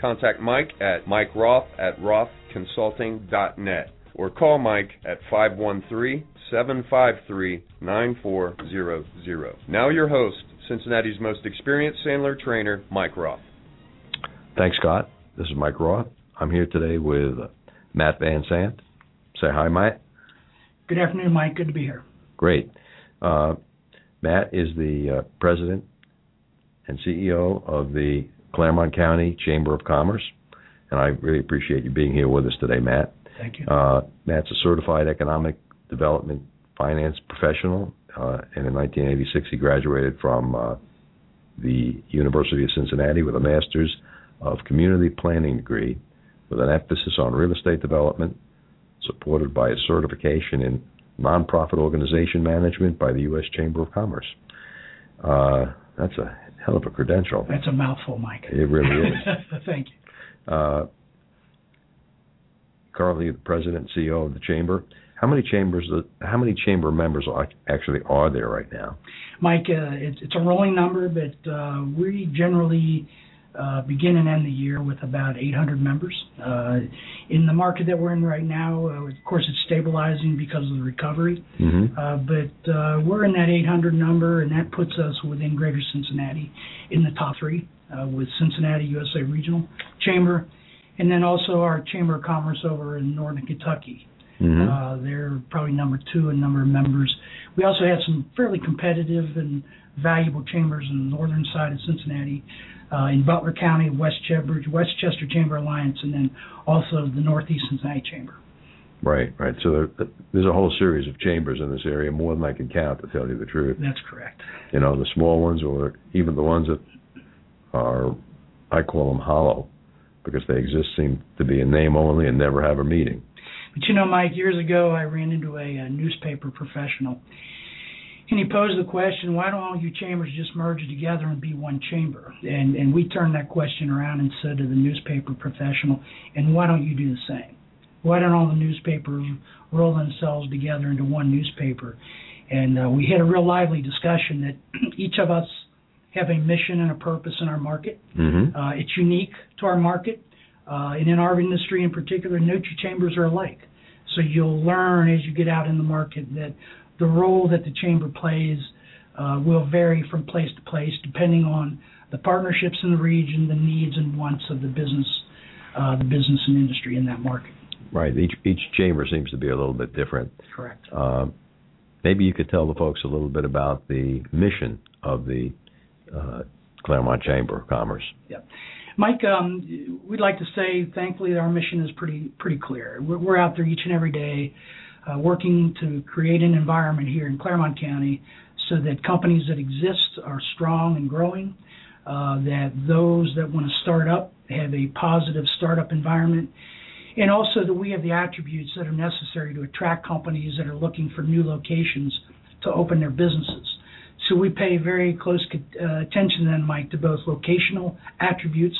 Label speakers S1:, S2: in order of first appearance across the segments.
S1: contact Mike at Mike Roth at rothconsulting.net or call Mike at 513-753-9400. Now your host, Cincinnati's most experienced Sandler trainer, Mike Roth.
S2: Thanks, Scott. This is Mike Roth. I'm here today with Matt Van Sant. Say hi, Matt.
S3: Good afternoon, Mike. Good to be here.
S2: Great. Uh, Matt is the uh, president and CEO of the Clermont County Chamber of Commerce, and I really appreciate you being here with us today, Matt.
S3: Thank you. Uh,
S2: Matt's a certified economic development finance professional, uh, and in 1986 he graduated from uh, the University of Cincinnati with a master's of community planning degree with an emphasis on real estate development, supported by a certification in nonprofit organization management by the U.S. Chamber of Commerce. Uh, that's a hell of a credential.
S3: That's a mouthful, Mike.
S2: It really is.
S3: Thank you. Uh,
S2: currently the president and CEO of the chamber. How many chambers? How many chamber members actually are there right now?
S3: Mike, uh, it's, it's, a rolling number, but uh, we generally uh, begin and end the year with about 800 members. Uh, in the market that we're in right now, uh, of course, it's stabilizing because of the recovery,
S2: mm-hmm.
S3: Uh, but uh, we're in that 800 number, and that puts us within Greater Cincinnati in the top three uh, with Cincinnati USA Regional Chamber, and then also our Chamber of Commerce over in Northern Kentucky.
S2: Mm-hmm.
S3: they're probably number two in number of members. We also have some fairly competitive and valuable chambers in the northern side of Cincinnati uh, in Butler County, West Chester, Westchester Chamber Alliance, and then also the Northeast Cincinnati Chamber.
S2: Right, right. So there, there's a whole series of chambers in this area, more than I can count, to tell you the truth.
S3: That's correct.
S2: You know, the small ones, or even the ones that are, I call them hollow, because they exist seem to be a name only and never have a meeting.
S3: But you know, Mike, years ago I ran into a, a newspaper professional and he posed the question, why don't all you chambers just merge together and be one chamber? And and we turned that question around and said to the newspaper professional, and why don't you do the same? Why don't all the newspapers roll themselves together into one newspaper? And uh, we had a real lively discussion that each of us have a mission and a purpose in our market.
S2: Mm-hmm.
S3: Uh, it's unique to our market, uh, and in our industry in particular, no two chambers are alike. So you'll learn as you get out in the market that the role that the chamber plays uh, will vary from place to place depending on the partnerships in the region, the needs and wants of the business, uh, the business and industry in that market.
S2: Right. Each each chamber seems to be a little bit different.
S3: Correct.
S2: Uh, maybe you could tell the folks a little bit about the mission of the uh, Clermont Chamber of Commerce.
S3: Yeah. Mike, um, we'd like to say, thankfully, our mission is pretty pretty clear. We're, we're out there each and every day uh, working to create an environment here in Clermont County so that companies that exist are strong and growing, uh, that those that want to start up have a positive startup environment, and also that we have the attributes that are necessary to attract companies that are looking for new locations to open their businesses. So we pay very close uh, attention then, Mike, to both locational attributes,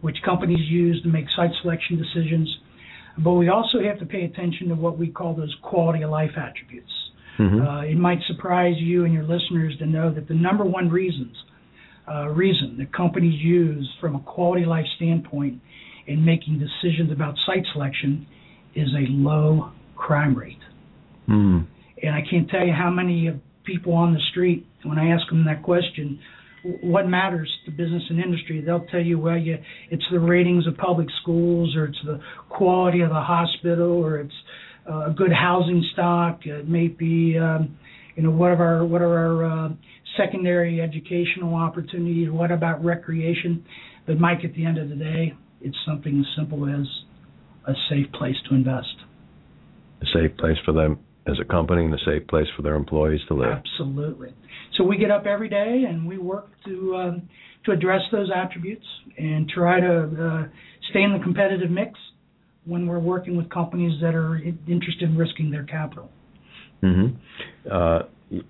S3: which companies use to make site selection decisions, but we also have to pay attention to what we call those quality of life attributes.
S2: Mm-hmm.
S3: Uh, it might surprise you and your listeners to know that the number one reasons uh, reason that companies use from a quality of life standpoint in making decisions about site selection is a low crime rate.
S2: Mm.
S3: And I can't tell you how many people on the street, when I ask them that question, what matters to business and industry. They'll tell you, well, yeah, it's the ratings of public schools, or it's the quality of the hospital, or it's uh, a good housing stock. It may be, um, you know, what are our what are our uh, secondary educational opportunities? What about recreation? But Mike, at the end of the day, it's something as simple as a safe place to invest.
S2: A safe place for them as a company and a safe place for their employees to live.
S3: Absolutely. So we get up every day and we work to um, to address those attributes and try to uh, stay in the competitive mix when we're working with companies that are interested in risking their capital.
S2: Mm-hmm. Uh,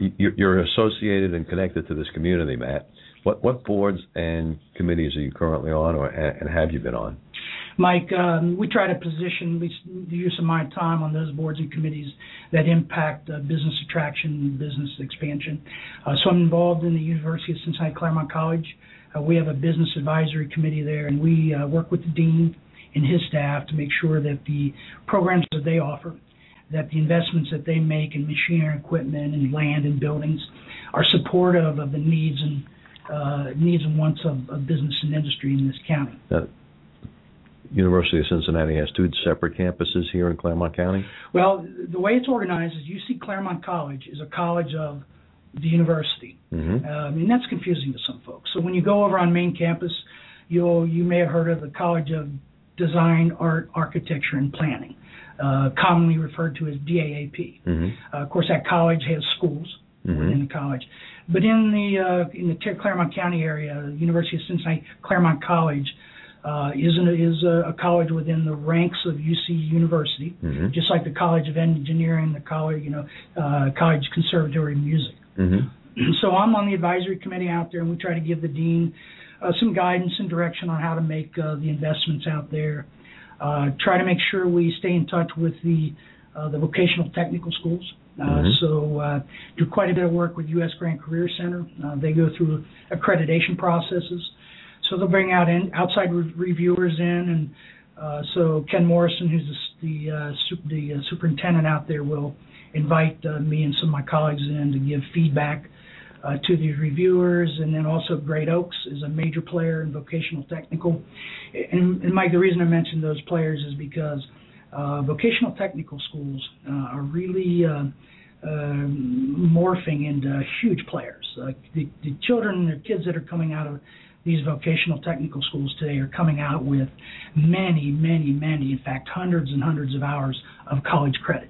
S2: you're associated and connected to this community, Matt. What what boards and committees are you currently on, or and have you been on?
S3: Mike, um, we try to position at least the use of my time on those boards and committees that impact uh, business attraction, and business expansion. Uh, so I'm involved in the University of Cincinnati Clermont College. Uh, we have a business advisory committee there, and we work with the dean and his staff to make sure that the programs that they offer, that the investments that they make in machinery and equipment and land and buildings are supportive of the needs and uh, needs and wants of, of, business and industry in this county.
S2: University of Cincinnati has two separate campuses here in Clermont County.
S3: Well, the way it's organized is UC Clermont College is a college of the university, mm-hmm. um, and that's confusing to some folks. So when you go over on main campus, you'll you may have heard of the College of Design, Art, Architecture, and Planning, uh, commonly referred to as DAAP. Mm-hmm. Uh, of course, that college has schools mm-hmm. within the college, but in the uh, in the Clermont County area, University of Cincinnati Clermont College uh, is, an, is a, a, college within the ranks of UC University, mm-hmm. just like the College of Engineering, the college, you know, uh, College Conservatory of Music. Mm-hmm. So I'm on the advisory committee out there, and we try to give the dean uh, some guidance and direction on how to make uh, the investments out there. Uh, try to make sure we stay in touch with the uh, the vocational technical schools. Uh, mm-hmm. So uh, do quite a bit of work with U.S. Grant Career Center. Uh, they go through accreditation processes. So they'll bring out in, outside re- reviewers in, and uh, so Ken Morrison, who's the the, uh, super, the uh, superintendent out there, will invite uh, me and some of my colleagues in to give feedback uh, to these reviewers, and then also Great Oaks is a major player in vocational technical. And, and Mike, the reason I mentioned those players is because uh, vocational technical schools are really morphing into huge players. the, the children, the kids that are coming out of these vocational technical schools today are coming out with many, many, many, in fact, hundreds and hundreds of hours of college credit.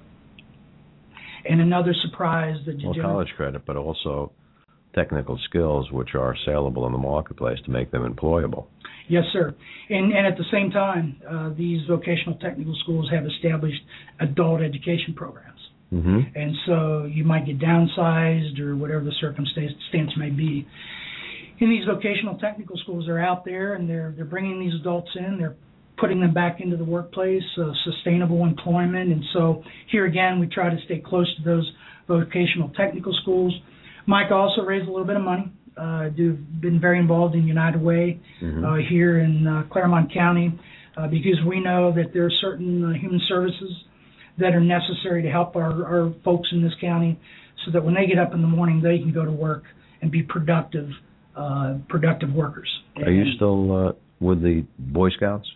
S3: And another surprise that
S2: you well, college credit, but also technical skills which are saleable in the marketplace to make them employable.
S3: Yes, sir. And, and at the same time, uh, these vocational technical schools have established adult education programs. Mm-hmm. And so you might get downsized or whatever the circumstance may be in these vocational technical schools, they're out there and they're they're bringing these adults in. They're putting them back into the workplace, uh, sustainable employment. And so here again, we try to stay close to those vocational technical schools. Mike also raised a little bit of money. Uh, do been very involved in United Way mm-hmm. uh, here in uh, Clermont County uh, because we know that there are certain uh, human services that are necessary to help our, our folks in this county, so that when they get up in the morning, they can go to work and be productive uh, productive workers.
S2: Are you still uh, with the Boy Scouts?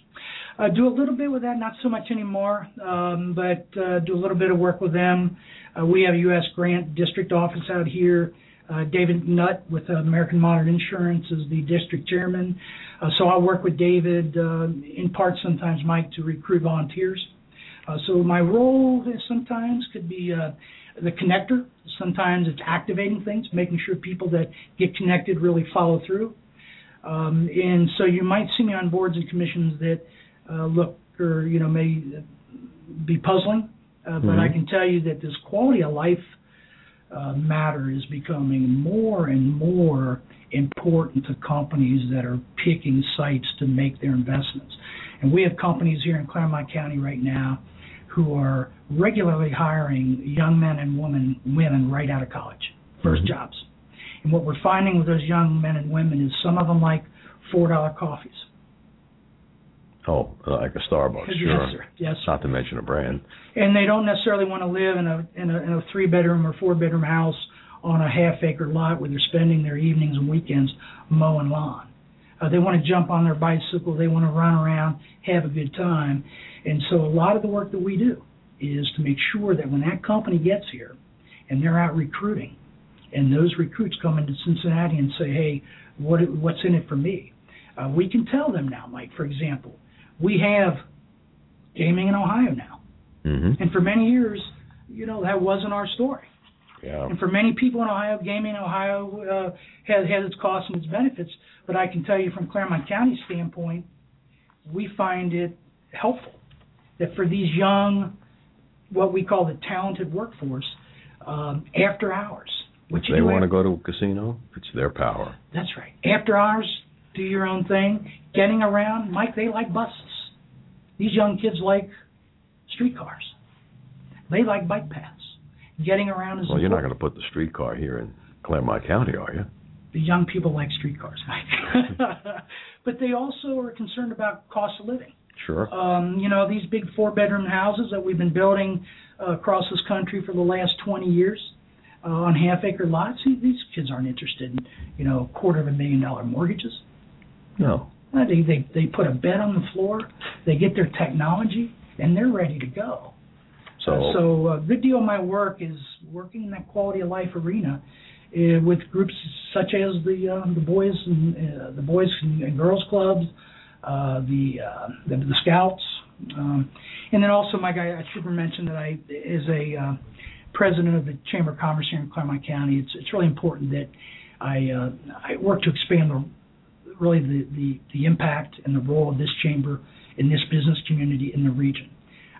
S3: I do a little bit with that, not so much anymore, um, but uh, do a little bit of work with them. Uh, we have a U.S. Grant District Office out here. Uh, David Nutt with American Modern Insurance is the district chairman. Uh, so I work with David uh, in part sometimes, Mike, to recruit volunteers. Uh, so my role sometimes could be uh, the connector. Sometimes it's activating things, making sure people that get connected really follow through. Um, and so you might see me on boards and commissions that uh, look or you know may be puzzling, uh, but mm-hmm. I can tell you that this quality of life uh, matter is becoming more and more important to companies that are picking sites to make their investments. And we have companies here in Clermont County right now who are regularly hiring young men and women women right out of college, 1st mm-hmm. jobs. And what we're finding with those young men and women is some of them like four dollar coffees.
S2: Oh, like a Starbucks,
S3: yes,
S2: sure.
S3: Sir. Yes.
S2: Not to mention a brand.
S3: And they don't necessarily want to live in a in a, in a three bedroom or four bedroom house on a half acre lot where they're spending their evenings and weekends mowing lawn. Uh, they want to jump on their bicycle. They want to run around, have a good time. And so a lot of the work that we do is to make sure that when that company gets here and they're out recruiting, and those recruits come into Cincinnati and say, "Hey, what what's in it for me?" Uh, we can tell them now, Mike. For example, we have gaming in Ohio now,
S2: Mm-hmm.
S3: and for many years, you know, that wasn't our story.
S2: Yeah.
S3: And for many people in Ohio, gaming in Ohio uh, has has its costs and its benefits. But I can tell you from Clermont County standpoint, we find it helpful that for these young, what we call the talented workforce, um, after hours. What
S2: If they want to go to a casino, it's their power.
S3: That's right. After hours, do your own thing. Getting around, Mike, they like buses. These young kids like streetcars. They like bike paths. Getting around is
S2: Well, you're not going to put the streetcar here in Clermont County, are you?
S3: the young people like streetcars, but they also are concerned about cost of living.
S2: Sure.
S3: Um, you know, these big four bedroom houses that we've been building uh, across this country for the last 20 years uh, on half acre lots, these kids aren't interested in, you know, quarter of a million dollar mortgages.
S2: No.
S3: Uh, They, they, they put a bed on the floor, they get their technology, and they're ready to go.
S2: So,
S3: Uh, so a good deal of my work is working in that quality of life arena uh, with groups such as the uh, the boys and uh, the boys and, girls clubs, uh, the, uh, the the scouts, um, and then also Mike, I, I should mention that I is a uh, president of the Chamber of Commerce here in Clermont County, it's it's really important that I uh, I work to expand the really the, the the impact and the role of this chamber in this business community in the region.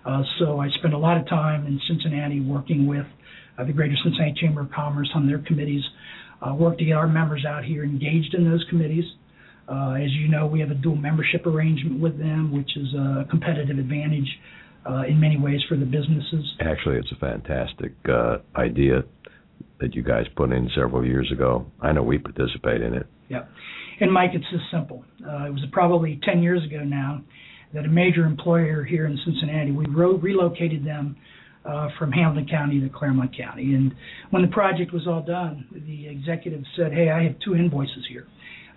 S3: Uh, so I spend a lot of time in Cincinnati working with uh, the Greater Cincinnati Chamber of Commerce on their committees, uh, work to get our members out here engaged in those committees. Uh, as you know, we have a dual membership arrangement with them, which is a competitive advantage uh, in many ways for the businesses.
S2: actually, it's a fantastic uh, idea that you guys put in several years ago. I know we participate in it.
S3: Yep. And Mike, it's this simple. Uh, it was probably 10 years ago now that a major employer here in Cincinnati, we ro- relocated them uh, from Hamilton County to Clermont County. And when the project was all done, the executive said, "Hey, I have two invoices here,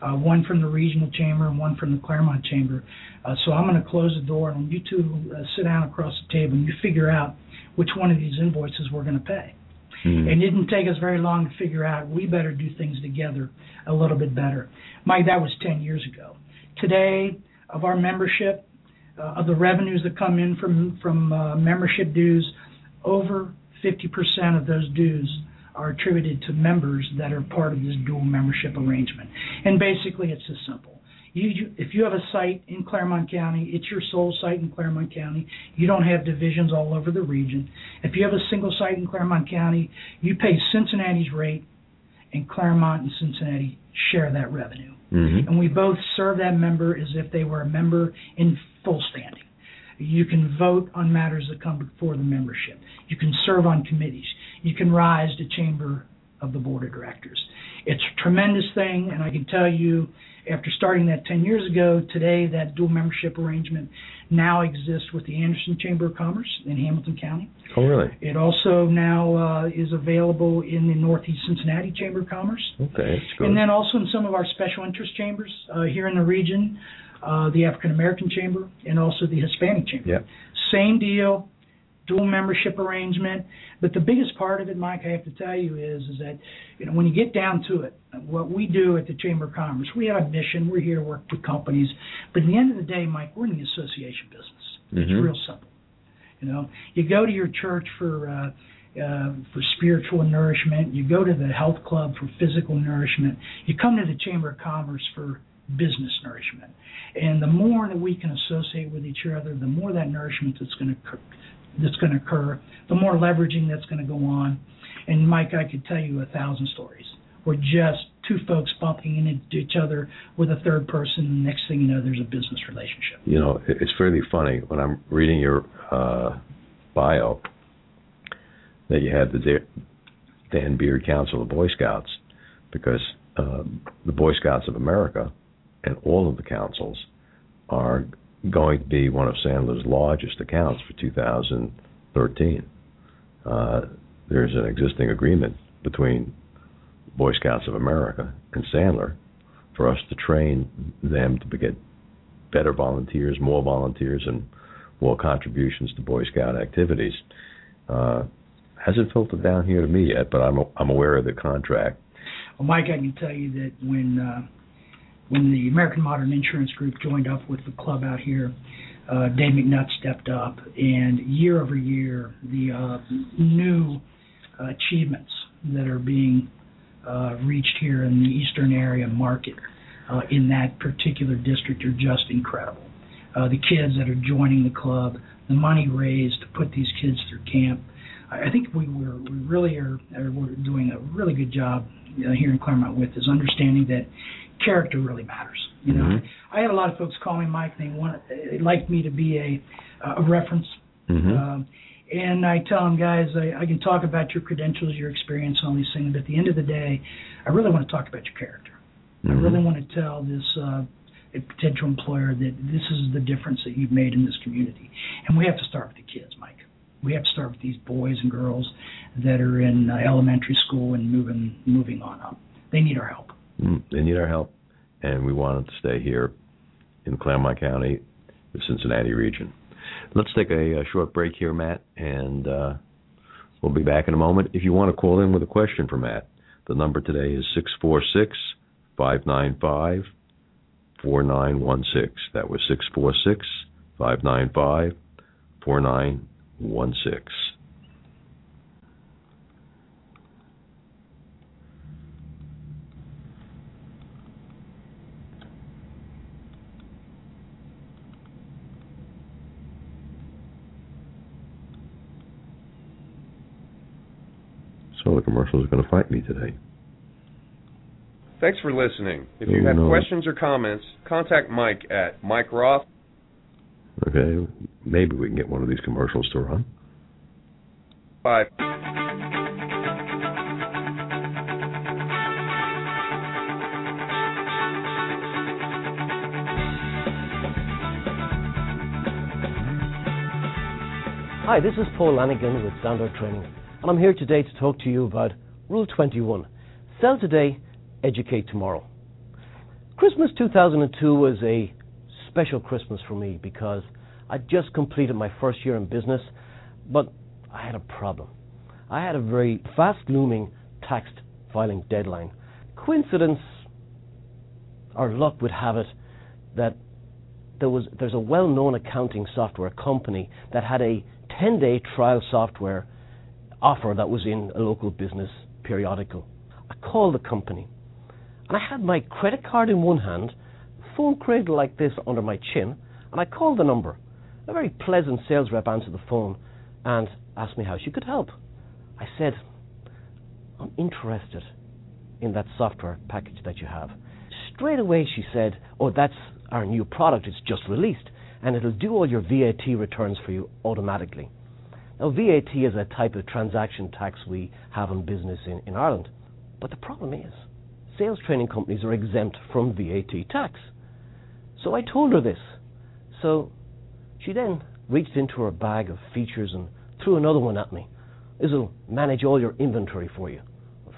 S3: uh, one from the regional chamber and one from the Clermont chamber. Uh, so I'm going to close the door and you two uh, sit down across the table and you figure out which one of these invoices we're going to pay."
S2: Mhm.
S3: It didn't take us very long to figure out we better do things together a little bit better. Mike, that was 10 years ago. Today, of our membership, uh, of the revenues that come in from from uh, membership dues, over 50% of those dues are attributed to members that are part of this dual membership arrangement. And basically, it's this simple. You, you, if you have a site in Clermont County, it's your sole site in Clermont County. You don't have divisions all over the region. If you have a single site in Clermont County, you pay Cincinnati's rate, and Clermont and Cincinnati share that revenue.
S2: Mhm.
S3: And we both serve that member as if they were a member in full standing. You can vote on matters that come before the membership. You can serve on committees. You can rise to chamber of the board of directors. It's a tremendous thing, and I can tell you, after starting that 10 years ago, today that dual membership arrangement now exists with the Anderson Chamber of Commerce in Hamilton County.
S2: Oh, really?
S3: It also now uh, is available in the Northeast Cincinnati Chamber of Commerce.
S2: Okay, that's good.
S3: And then also in some of our special interest chambers uh, here in the region, uh, the African American Chamber and also the Hispanic Chamber.
S2: Yep.
S3: Same deal, dual membership arrangement. But the biggest part of it, Mike, I have to tell you is is that you know when you get down to it, what we do at the Chamber of Commerce, we have a mission. We're here to work with companies. But at the end of the day, Mike, we're in the association business. It's
S2: Mhm.
S3: real simple. You know, you go to your church for uh, uh, for spiritual nourishment. You go to the health club for physical nourishment. You come to the Chamber of Commerce for business nourishment. And the more that we can associate with each other, the more that nourishment that's going to occur, that's going to occur, the more leveraging that's going to go on. And Mike, I could tell you a thousand stories. We're just two folks bumping into each other with a third person. And next thing you know, there's a business relationship.
S2: you know, it's fairly funny when I'm reading your uh, bio that you had the Dan Beard Council of Boy Scouts because um, the Boy Scouts of America and all of the councils are going to be one of Sandler's largest accounts for 2013. Uh, there's an existing agreement between Boy Scouts of America and Sandler for us to train them to get better volunteers, more volunteers, and more contributions to Boy Scout activities. Uh, Hasn't filtered down here to me yet, but I'm I'm aware of the contract.
S3: Well, Mike, I can tell you that when uh, when the American Modern Insurance Group joined up with the club out here, uh, Dave McNutt stepped up, and year over year, the uh, new uh, achievements that are being uh, reached here in the Eastern area market uh, in that particular district are just incredible. Uh, the kids that are joining the club, the money raised to put these kids through camp. I think we were we really are, are we're doing a really good job here in Clermont with is understanding that character really matters. You know,
S2: Mm-hmm.
S3: I had a lot of folks call me Mike. They want they like me to be a a reference.
S2: Mm-hmm.
S3: Um, and I tell them, guys, I, I can talk about your credentials, your experience, all these things, but at the end of the day, I really want to talk about your character. I
S2: Mhm.
S3: really want to tell this uh, potential employer that this is the difference that you've made in this community. And we have to start with the kids, Mike. We have to start with these boys and girls that are in uh, elementary school and moving moving on up. They need our help.
S2: Mm, they need our help, and we want them to stay here in Clermont County, the Cincinnati region. Let's take a, a short break here, Matt, and uh, we'll be back in a moment. If you want to call in with a question for Matt, the number today is 646 595 4916. That was 646 595 4916. the commercials are going to fight me today.
S1: Thanks for listening. If you, have questions or comments, contact Mike at Mike Roth.
S2: Okay, maybe we can get one of these commercials to run.
S1: Bye.
S4: Hi, this is Paul Lanigan with Sandler Training and I'm here today to talk to you about Rule 21 Sell today, educate tomorrow. Christmas 2002 was a special Christmas for me because I just completed my first year in business, but I had a problem. I had a very fast looming tax filing deadline. Coincidence or luck would have it that there was there's a well-known accounting software company that had a 10-day trial software offer that was in a local business periodical. I called the company, and I had my credit card in one hand, phone cradle like this under my chin, and I called the number. A very pleasant sales rep answered the phone and asked me how she could help. I said, I'm interested in that software package that you have. Straight away she said, Oh, that's our new product, it's just released, and it'll do all your VAT returns for you automatically. Now, VAT is a type of transaction tax we have in business in, in Ireland. But the problem is, sales training companies are exempt from VAT tax. So I told her this. So she then reached into her bag of features and threw another one at me. This'll manage all your inventory for you. Of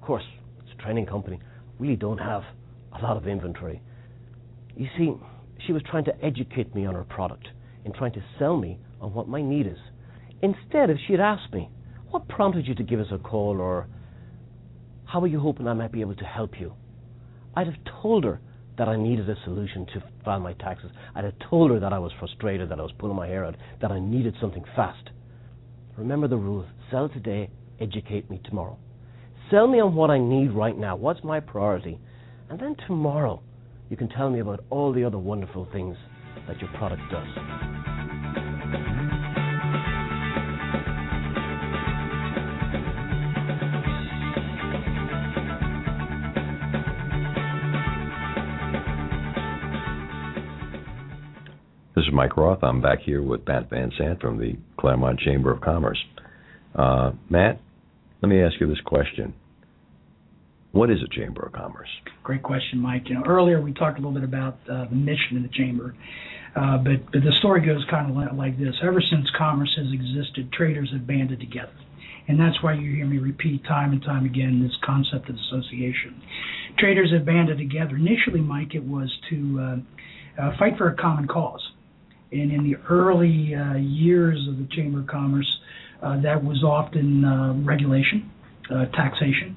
S4: course, it's a training company. Really don't have a lot of inventory. You see, she was trying to educate me on her product and trying to sell me on what my need is. Instead, if she had asked me, what prompted you to give us a call or how are you hoping I might be able to help you? I'd have told her that I needed a solution to file my taxes. I'd have told her that I was frustrated, that I was pulling my hair out, that I needed something fast. Remember the rule sell today, educate me tomorrow. Sell me on what I need right now, what's my priority, and then tomorrow you can tell me about all the other wonderful things that your product does.
S2: Is Mike Roth. I'm back here with Matt Van Sant from the Clermont Chamber of Commerce. Uh, Matt, let me ask you this question. What is a Chamber of Commerce?
S3: Great question, Mike. You know, earlier we talked a little bit about uh, the mission of the chamber, uh, but but the story goes kind of like this. Ever since commerce has existed, traders have banded together, and that's why you hear me repeat time and time again this concept of association. Traders have banded together. Initially, Mike, it was to uh, uh, fight for a common cause, and in the early uh, years of the Chamber of Commerce, Uh, that was often uh, regulation, uh, taxation.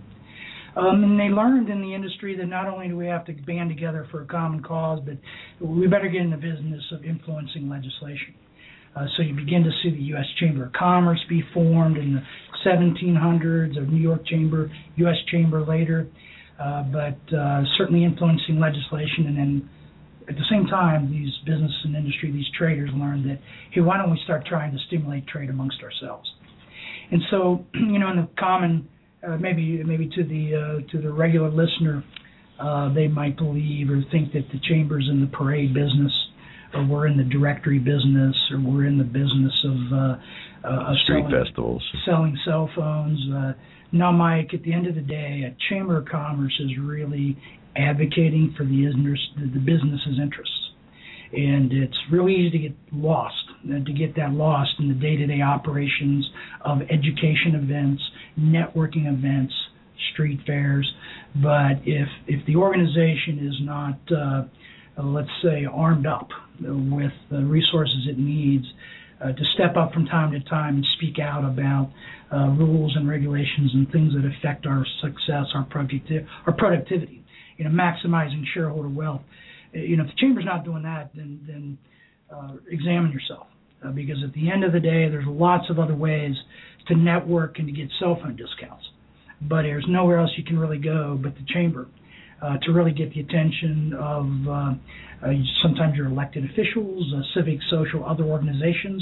S3: Um, and they learned in the industry that not only do we have to band together for a common cause, but we better get in the business of influencing legislation. Uh, so you begin to see the U.S. Chamber of Commerce be formed in the 1700s, of New York Chamber, U.S. Chamber later, uh, but certainly influencing legislation. And then at the same time, these business and industry, these traders learned that, hey, why don't we start trying to stimulate trade amongst ourselves? And so, you know, in the common, uh, maybe maybe to the uh, to the regular listener, uh, they might believe or think that the chambers in the parade business, or we're in the directory business, or we're in the business of uh, uh,
S2: street
S3: selling,
S2: festivals,
S3: selling cell phones. Uh, no, Mike. At the end of the day, a chamber of commerce is really advocating for the, the business's interests. And it's really easy to get lost, uh, to get that lost in the day-to-day operations of education events, networking events, street fairs. But if if the organization is not, uh, let's say, armed up with the resources it needs uh, to step up from time to time and speak out about uh, rules and regulations and things that affect our success, our, producti- our productivity, you know, maximizing shareholder wealth. Uh, you know, if the chamber's not doing that, then then uh, examine yourself uh, because at the end of the day, there's lots of other ways to network and to get cell phone discounts, but there's nowhere else you can really go but the chamber. Uh, to really get the attention of uh, uh, sometimes your elected officials, uh, civic, social, other organizations,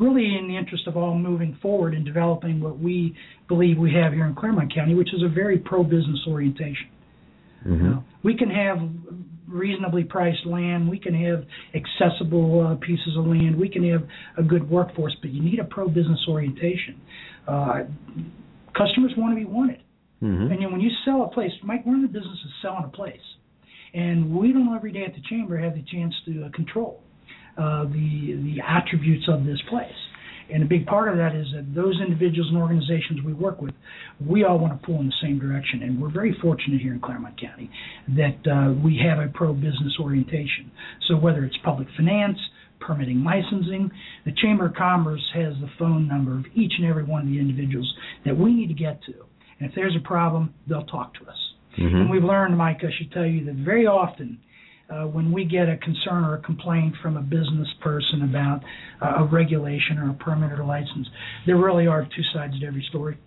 S3: really in the interest of all moving forward and developing what we believe we have here in Clermont County, which is a very pro-business orientation.
S2: Mm-hmm.
S3: we can have reasonably priced land. We can have accessible uh, pieces of land. We can have a good workforce, but you need a pro business orientation. Uh, customers want to be wanted.
S2: Mm-hmm.
S3: And you know, when you sell a place, Mike, we're in the business of selling a place. And we don't every day at the chamber have the chance to uh, control uh, the the attributes of this place. And a big part of that is that those individuals and organizations we work with, we all want to pull in the same direction. And we're very fortunate here in Clermont County that uh, we have a pro business orientation. So whether it's public finance, permitting licensing, the Chamber of Commerce has the phone number of each and every one of the individuals that we need to get to. And if there's a problem, they'll talk to us.
S2: Mm-hmm.
S3: And we've learned, Mike, I should tell you that very often uh, when we get a concern or a complaint from a business person about uh, a regulation or a permit or a license, there really are two sides to every story.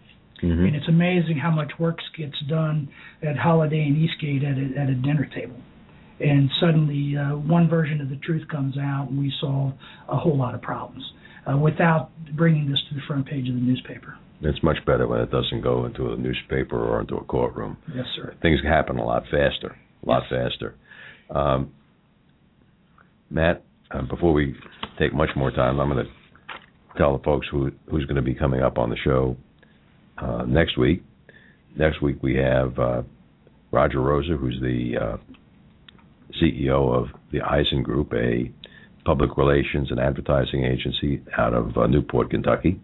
S2: Mm-hmm.
S3: And it's amazing how much work gets done at Holiday and Eastgate at a, at a dinner table. And suddenly, uh, one version of the truth comes out, and we solve a whole lot of problems uh, without bringing this to the front page of the newspaper.
S2: It's much better when it doesn't go into a newspaper or into a courtroom.
S3: Yes, sir.
S2: Things happen a lot faster, a lot
S3: Yes.
S2: faster. Um, Matt, uh, before we take much more time, I'm going to tell the folks who who's going to be coming up on the show uh, next week. Next week we have uh, Roger Rosa, who's the uh, CEO of the Eisen Group, a public relations and advertising agency out of uh, Newport, Kentucky.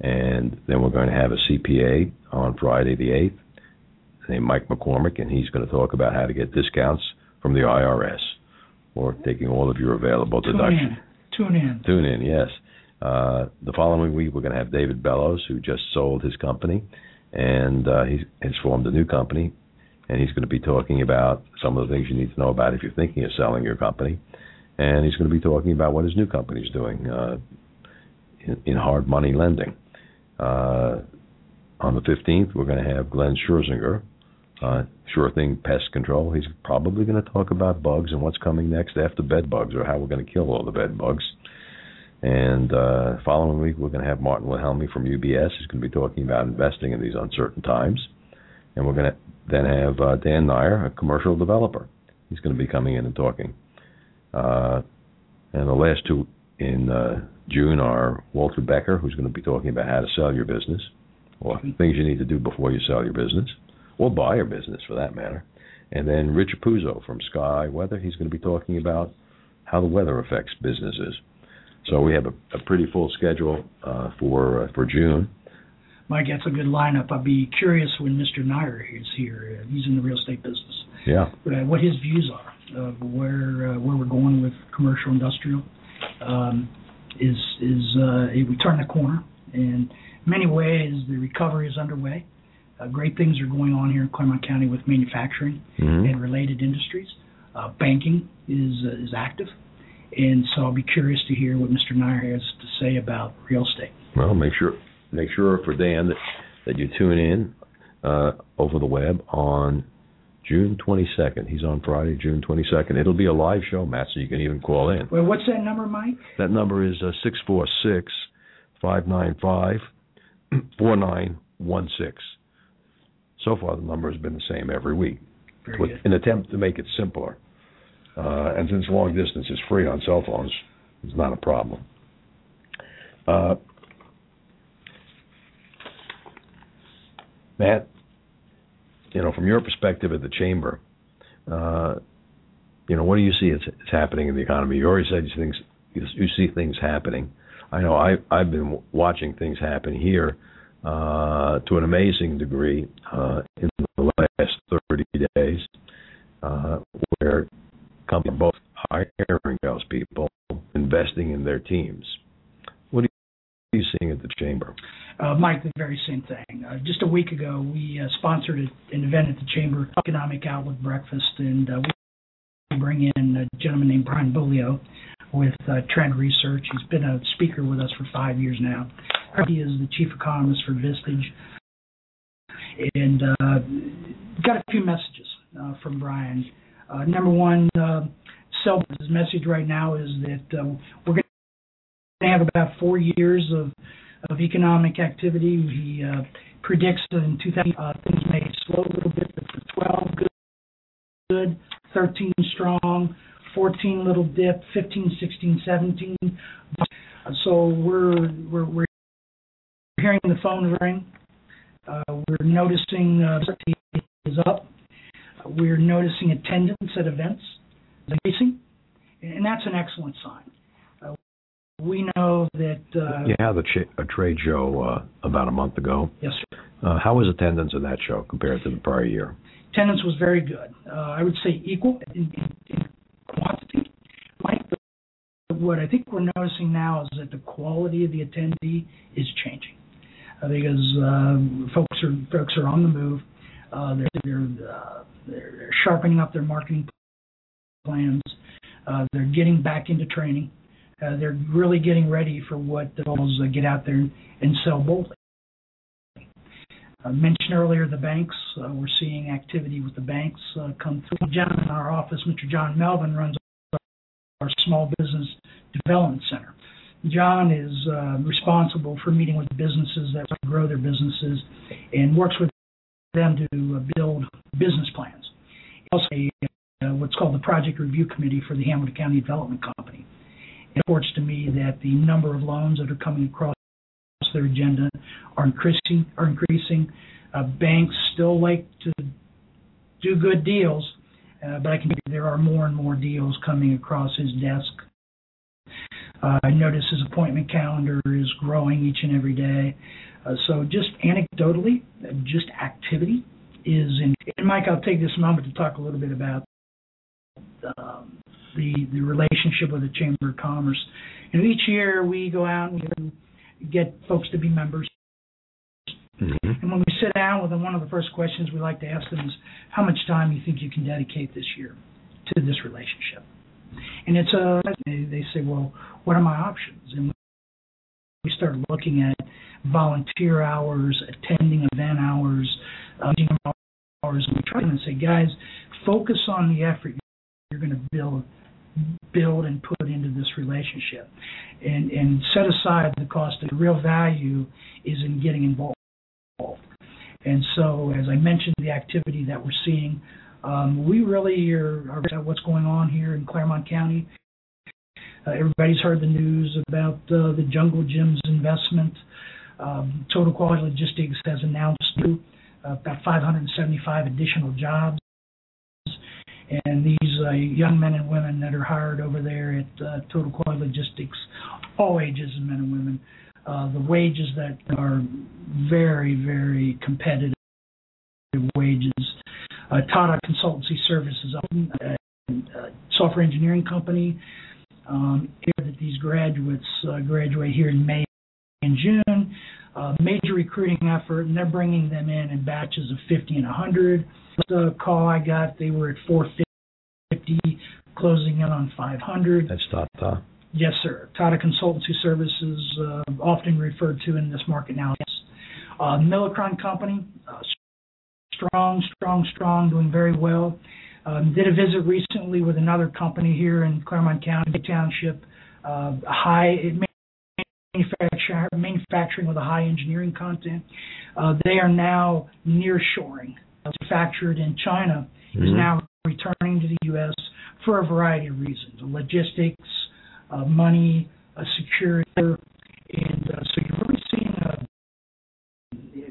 S2: And then we're going to have a CPA on Friday the 8th named Mike McCormick, and he's going to talk about how to get discounts from the IRS or taking all of your available
S3: Tune
S2: deductions.
S3: in. Tune in.
S2: Tune in, yes. Uh, the following week, we're going to have David Bellows, who just sold his company, and uh, he has formed a new company, and he's going to be talking about some of the things you need to know about if you're thinking of selling your company, and he's going to be talking about what his new company is doing uh, in, in hard money lending. Uh, on the 15th, we're going to have Glenn Scherzinger, uh, Scherzinger Pest Control. He's probably going to talk about bugs and what's coming next after bed bugs or how we're going to kill all the bed bugs. And uh, following week, we're going to have Martin Wilhelmi from UBS. He's going to be talking about investing in these uncertain times. And we're going to then have uh, Dan Nair, a commercial developer. He's going to be coming in and talking. Uh, and the last two in uh, June are Walter Becker, who's going to be talking about how to sell your business, or things you need to do before you sell your business, or buy your business for that matter. And then Rich Apuzzo from Sky Weather, he's going to be talking about how the weather affects businesses. So we have a, a pretty full schedule uh, for uh, for June.
S3: Mike, that's a good lineup. I'd be curious when Mr. Nair is here. Uh, he's in the real estate business.
S2: Yeah.
S3: Uh, what his views are of where uh, where we're going with commercial industrial. Um, is is uh, we turn the corner In many ways, the recovery is underway. Uh, great things are going on here in Clermont County with manufacturing
S2: Mhm.
S3: and related industries. Uh, banking is uh, is active, and so I'll be curious to hear what Mr. Nair has to say about real estate.
S2: Well, make sure make sure for Dan that that you tune in uh, over the web on June 22nd. He's on Friday, June 22nd. It'll be a live show, Matt, so you can even call in.
S3: Well, what's that number, Mike?
S2: That number is uh, 646 595 4916. So far, the number has been the same every week.
S3: Very
S2: with
S3: good.
S2: an attempt to make it simpler. Uh, and since long distance is free on cell phones, it's not a problem. Uh, Matt, you know, from your perspective at the chamber, uh, you know, what do you see is, is happening in the economy? You already said you things you, you see things happening. I know I I've been watching things happen here uh, to an amazing degree uh, in the last 30 days, uh, where companies are both hiring salespeople, investing in their teams. What are you seeing at the chamber?
S3: Uh, Mike, the very same thing. Uh, just a week ago, we sponsored an event at the Chamber, Economic Outlook Breakfast, and we bring in a gentleman named Brian Beaulieu with Trend Research. He's been a speaker with us for five years now. He is the chief economist for Vistage, and uh, got a few messages uh, from Brian. Uh, number one, uh, message right now is that uh, we're going to have about four years of of economic activity. He uh, predicts that in 2000 uh, things may slow a little bit, but for 12 good, good, 13 strong, 14 little dip, 15, 16, 17. Uh, So we're we're we're hearing the phone ring. Uh, we're noticing uh, is up. Uh, we're noticing attendance at events is increasing, and that's an excellent sign. Uh, we know that. Uh,
S2: You had a, a trade show uh, about a month ago.
S3: Yes, sir.
S2: Uh, how was attendance at that show compared to the prior year?
S3: attendance was very good. Uh, I would say equal in, in, quantity. Mike, what I think we're noticing now is that the quality of the attendee is changing because um, folks are folks are on the move. Uh, they're they're, uh, they're sharpening up their marketing plans. Uh, they're getting back into training. Uh, they're really getting ready for what the goals uh, get out there and, sell boldly. I mentioned earlier the banks. Uh, we're seeing activity with the banks uh, come through. Gentleman in our office, Mr. John Melvin, runs our small business development center. John is uh, responsible for meeting with businesses that grow their businesses and works with them to uh, build business plans. Also uh, what's called the Project Review Committee for the Hamilton County Development Company. It reports to me that the number of loans that are coming across their agenda are increasing. Are increasing. Uh, banks still like to do good deals, uh, but I can there are more and more deals coming across his desk. Uh, I notice his appointment calendar is growing each and every day. Uh, so just anecdotally, just activity is in. And Mike, I'll take this moment to talk a little bit about um, the the relationship with the Chamber of Commerce. And each year we go out and get folks to be members.
S2: Mm-hmm.
S3: And when we sit down with them, one of the first questions we like to ask them is, "How much time do you think you can dedicate this year to this relationship?" And it's a they say, "Well, what are my options?" And we start looking at volunteer hours, attending event hours, uh, meeting hours, and we try to say, "Guys, focus on the effort you're going to build." build and put into this relationship and and set aside the cost the real value is in getting involved and so, as I mentioned, the activity that we're seeing, um, we really are, are at what's going on here in Clermont County. Uh, everybody's heard the news about uh, the Jungle Jim's investment. Um, Total Quality Logistics has announced new, uh, about 575 additional jobs. And these uh, young men and women that are hired over there at uh, Total Quality Logistics, all ages of men and women, uh, the wages that are very, very competitive wages. Uh, Tata Consultancy Services, uh, uh, software engineering company. Um, here that these graduates uh, graduate here in May and June. uh, major recruiting effort, and they're bringing them in in batches of 50 and 100. The call I got, they were at 450, closing in on 500.
S2: That's Tata.
S3: Yes, sir. Tata Consultancy Services, uh, often referred to in this market now. Yes. Uh, Milacron Company, uh, strong, strong, strong, doing very well. Um, did a visit recently with another company here in Clermont County Township, uh, high manufacturing, manufacturing with a high engineering content. Uh, they are now near shoring. Manufactured in China mm-hmm. is now returning to the U.S. for a variety of reasons: logistics, uh, money, uh, security, and uh, so you're really seeing, uh,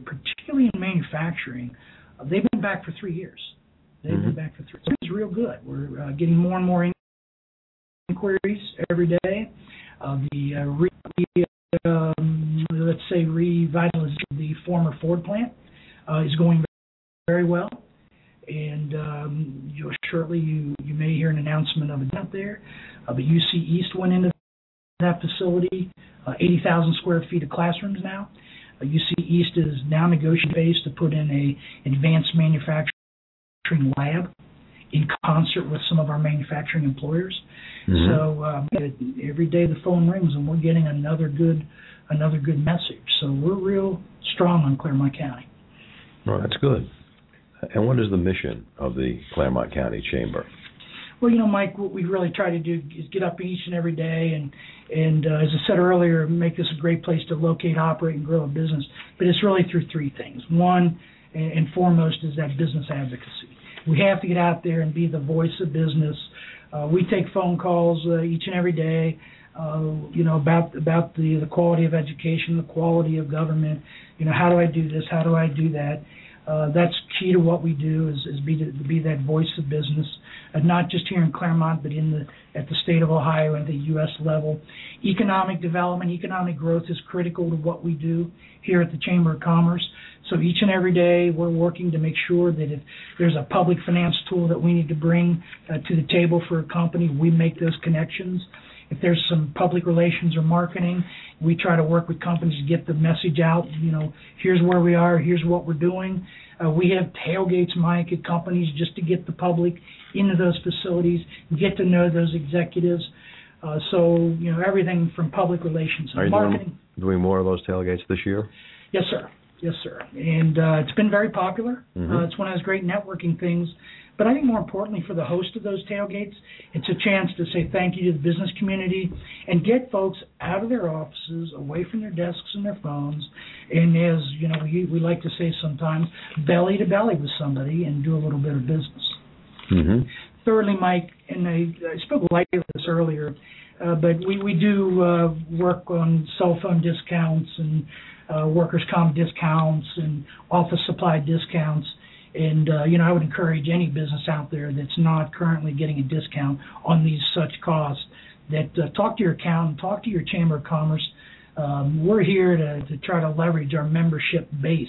S3: particularly in manufacturing, uh, they've been back for three years. They've mm-hmm. been back for three. It's real good. We're uh, getting more and more inquiries every day. Uh, the uh, re, um, let's say revitalization of the former Ford plant uh, is going very well, and um, you know, shortly you you may hear an announcement of it out there. Uh, but UC East went into that facility, uh, 80,000 square feet of classrooms now. Uh, UC East is now negotiating phase to put in a advanced manufacturing lab in concert with some of our manufacturing employers. Mm-hmm. So um, every day the phone rings and we're getting another good another good message. So we're real strong on Clermont County.
S2: Well, that's good. And what is the mission of the Clermont County Chamber?
S3: Well, you know, Mike, what we really try to do is get up each and every day and and uh, as I said earlier, make this a great place to locate, operate, and grow a business. But it's really through three things. One and foremost is that business advocacy. We have to get out there and be the voice of business. Uh, we take phone calls uh, each and every day. Uh, you know about about the the quality of education, the quality of government. You know how do I do this? How do I do that? Uh, that's key to what we do is, is be to, be that voice of business, and not just here in Clermont, but in the at the state of Ohio and the U.S. level. Economic development, economic growth is critical to what we do here at the Chamber of Commerce. So each and every day, we're working to make sure that if there's a public finance tool that we need to bring uh, to the table for a company, we make those connections. If there's some public relations or marketing, we try to work with companies to get the message out. You know, here's where we are, here's what we're doing. Uh, we have tailgates, Mike, at companies just to get the public into those facilities, get to know those executives. Uh, so, you know, everything from public relations and marketing.
S2: Doing, doing more of those tailgates this year?
S3: Yes, sir. Yes, sir. And uh, it's been very popular. Mm-hmm. Uh, it's one of those great networking things. But I think more importantly for the host of those tailgates, it's a chance to say thank you to the business community and get folks out of their offices, away from their desks and their phones, and as you know, we, we like to say sometimes, belly to belly with somebody and do a little bit of business.
S2: Mm-hmm.
S3: Thirdly, Mike, and I, I spoke lightly of this earlier, uh, but we, we do uh, work on cell phone discounts and uh, workers' comp discounts and office supply discounts. And uh, you know, I would encourage any business out there that's not currently getting a discount on these such costs that uh, talk to your accountant, talk to your chamber of commerce. Um, we're here to, to try to leverage our membership base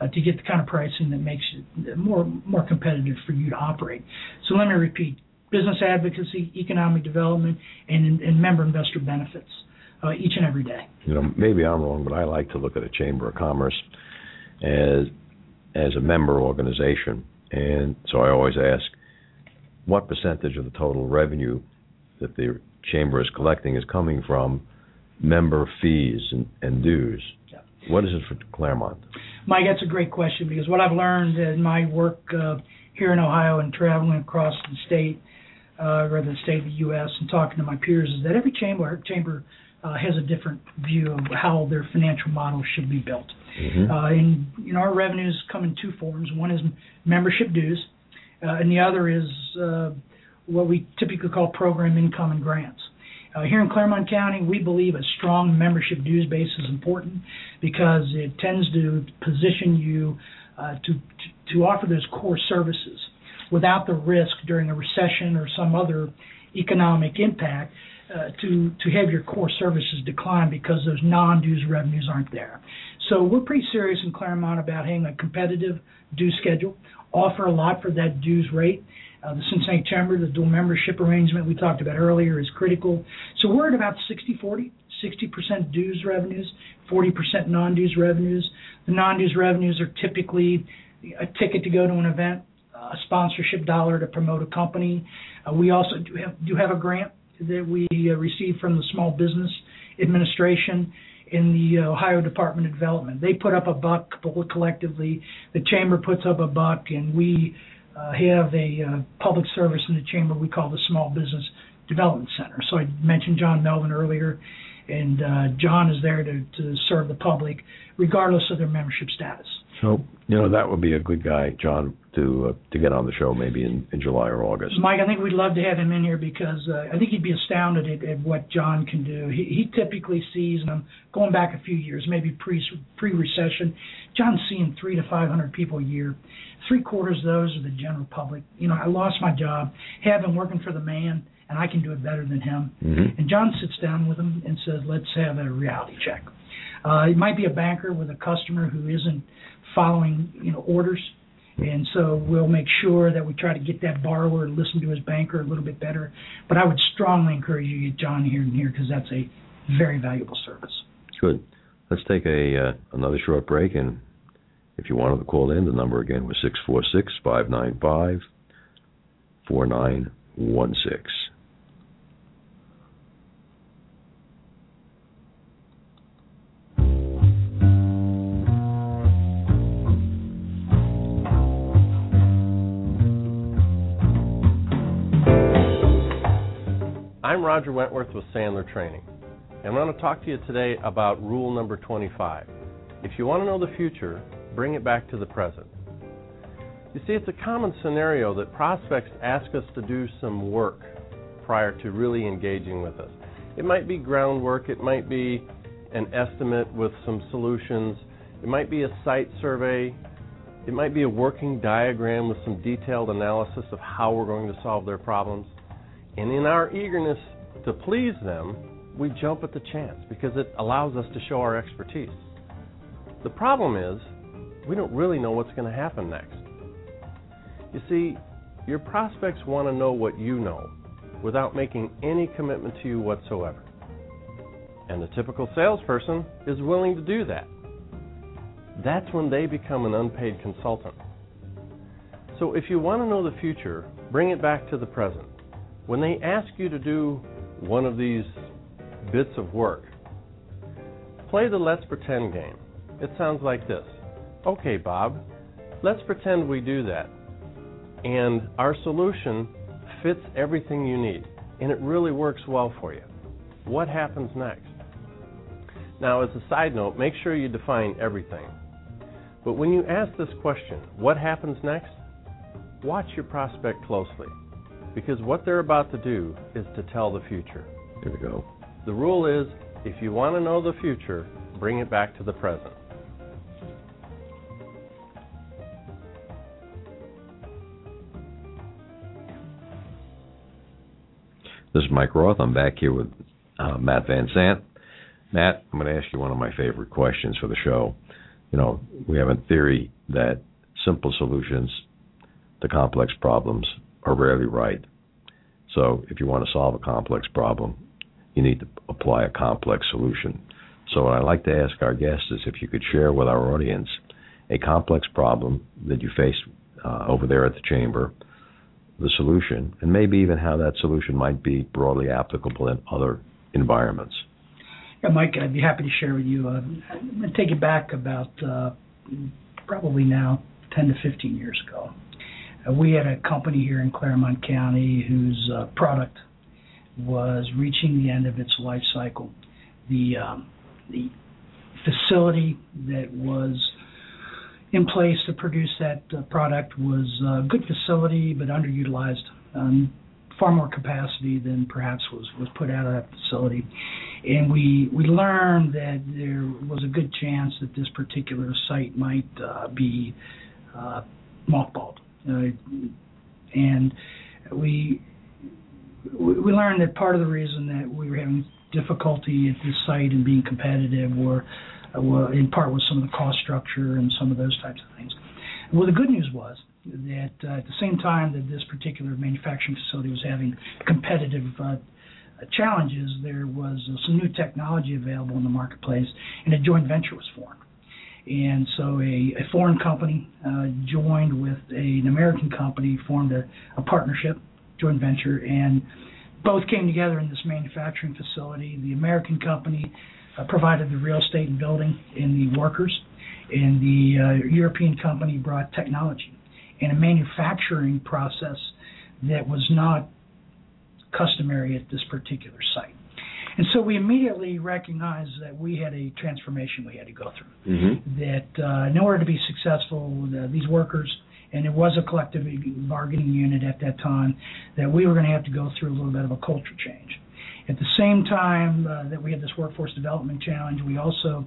S3: uh, to get the kind of pricing that makes it more more competitive for you to operate. So let me repeat: business advocacy, economic development, and, and member investor benefits uh, each and every day.
S2: You know, maybe I'm wrong, but I like to look at a chamber of commerce as as a member organization, and so I always ask, what percentage of the total revenue that the chamber is collecting is coming from member fees and, and dues? Yeah. What is it for Clermont?
S3: Mike, that's a great question because what I've learned in my work uh, here in Ohio and traveling across the state, uh, or the state of the U.S. and talking to my peers is that every chamber chamber uh, has a different view of how their financial model should be built. Mm-hmm. Uh, and you know, our revenues come in two forms. One is membership dues, uh, and the other is uh, what we typically call program income and grants. Uh, here in Clermont County, we believe a strong membership dues base is important because it tends to position you uh, to, to to offer those core services without the risk during a recession or some other economic impact uh, to to have your core services decline because those non-dues revenues aren't there. So we're pretty serious in Clermont about having a competitive dues schedule, offer a lot for that dues rate. Uh, the Cincinnati Chamber, the dual membership arrangement we talked about earlier, is critical. So we're at about 60-40. 60% dues revenues, 40% non-dues revenues. The non-dues revenues are typically a ticket to go to an event, a sponsorship dollar to promote a company. Uh, we also do have, do have a grant that we uh, received from the Small Business Administration in the Ohio Department of Development. They put up a buck collectively. The chamber puts up a buck, and we uh, have a uh, public service in the chamber we call the Small Business Development Center. So I mentioned John Melvin earlier, and uh, John is there to, to serve the public regardless of their membership status.
S2: So you know that would be a good guy, John, to uh, to get on the show maybe in, in July or August.
S3: Mike, I think we'd love to have him in here because uh, I think he'd be astounded at, at what John can do. He, he typically sees, and I'm going back a few years, maybe pre pre recession. John's seeing three to five hundred people a year. Three quarters of those are the general public. You know, I lost my job, have been working for the man, and I can do it better than him.
S2: Mm-hmm.
S3: And John sits down with him and says, "Let's have a reality check." Uh, it might be a banker with a customer who isn't following, you know, orders. And so we'll make sure that we try to get that borrower to listen to his banker a little bit better. But I would strongly encourage you to get John here and here because that's a very valuable service.
S2: Good. Let's take a uh, another short break, and if you wanted to call in, the number again was six four six five nine five four nine one six.
S5: Roger Wentworth with Sandler Training, and I'm going to talk to you today about rule number 25. If you want to know the future, bring it back to the present. You see, it's a common scenario that prospects ask us to do some work prior to really engaging with us. It might be groundwork, it might be an estimate with some solutions, it might be a site survey, it might be a working diagram with some detailed analysis of how we're going to solve their problems. And in our eagerness to please them, we jump at the chance because it allows us to show our expertise. The problem is, we don't really know what's going to happen next. You see, your prospects want to know what you know without making any commitment to you whatsoever. And the typical salesperson is willing to do that. That's when they become an unpaid consultant. So if you want to know the future, bring it back to the present. When they ask you to do one of these bits of work, play the let's pretend game. It sounds like this Okay, Bob, let's pretend we do that. And our solution fits everything you need, and it really works well for you. What happens next? Now, as a side note, make sure you define everything. But when you ask this question, what happens next? Watch your prospect closely because what they're about to do is to tell the future.
S2: Here we go.
S5: The rule is if you want to know the future, bring it back to the present.
S2: This is Mike Roth. I'm back here with uh, Matt Van Sant. Matt, I'm going to ask you one of my favorite questions for the show. You know, we have a theory that simple solutions to complex problems are rarely right. So if you want to solve a complex problem, you need to apply a complex solution. So what I'd like to ask our guests is if you could share with our audience a complex problem that you face uh, over there at the chamber, the solution, and maybe even how that solution might be broadly applicable in other environments.
S3: Yeah, Mike, I'd be happy to share with you. Uh, take it back about uh, probably now 10 to 15 years ago. We had a company here in Clermont County whose uh, product was reaching the end of its life cycle. The um, the facility that was in place to produce that uh, product was a good facility but underutilized. Um, far more capacity than perhaps was, was put out of that facility. And we we learned that there was a good chance that this particular site might uh, be uh, mothballed. Uh, and we we learned that part of the reason that we were having difficulty at this site and being competitive were, uh, were in part was some of the cost structure and some of those types of things. Well, the good news was that uh, at the same time that this particular manufacturing facility was having competitive uh, challenges, there was some new technology available in the marketplace, and a joint venture was formed. And so a, a foreign company uh, joined with a, an American company, formed a, a partnership, joint venture, and both came together in this manufacturing facility. The American company uh, provided the real estate and building and the workers, and the uh, European company brought technology and a manufacturing process that was not customary at this particular site. And so we immediately recognized that we had a transformation we had to go through.
S2: Mm-hmm.
S3: That uh, in order to be successful, the, these workers, and it was a collective bargaining unit at that time, that we were going to have to go through a little bit of a culture change. At the same time uh, that we had this workforce development challenge, we also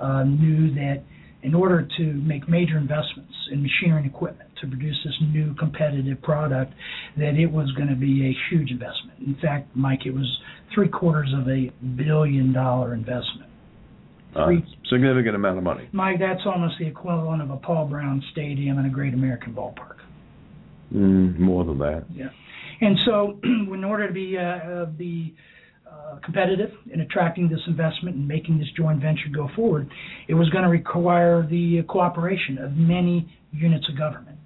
S3: uh, knew that in order to make major investments in machinery and equipment to produce this new competitive product, that it was going to be a huge investment. In fact, Mike, it was three quarters of a billion dollar investment.
S2: Uh, significant amount of money.
S3: Mike, that's almost the equivalent of a Paul Brown Stadium and a Great American Ballpark.
S2: Mm, more than that.
S3: Yeah. And so, in order to be uh, uh, be uh, competitive in attracting this investment and making this joint venture go forward, it was going to require the cooperation of many units of government.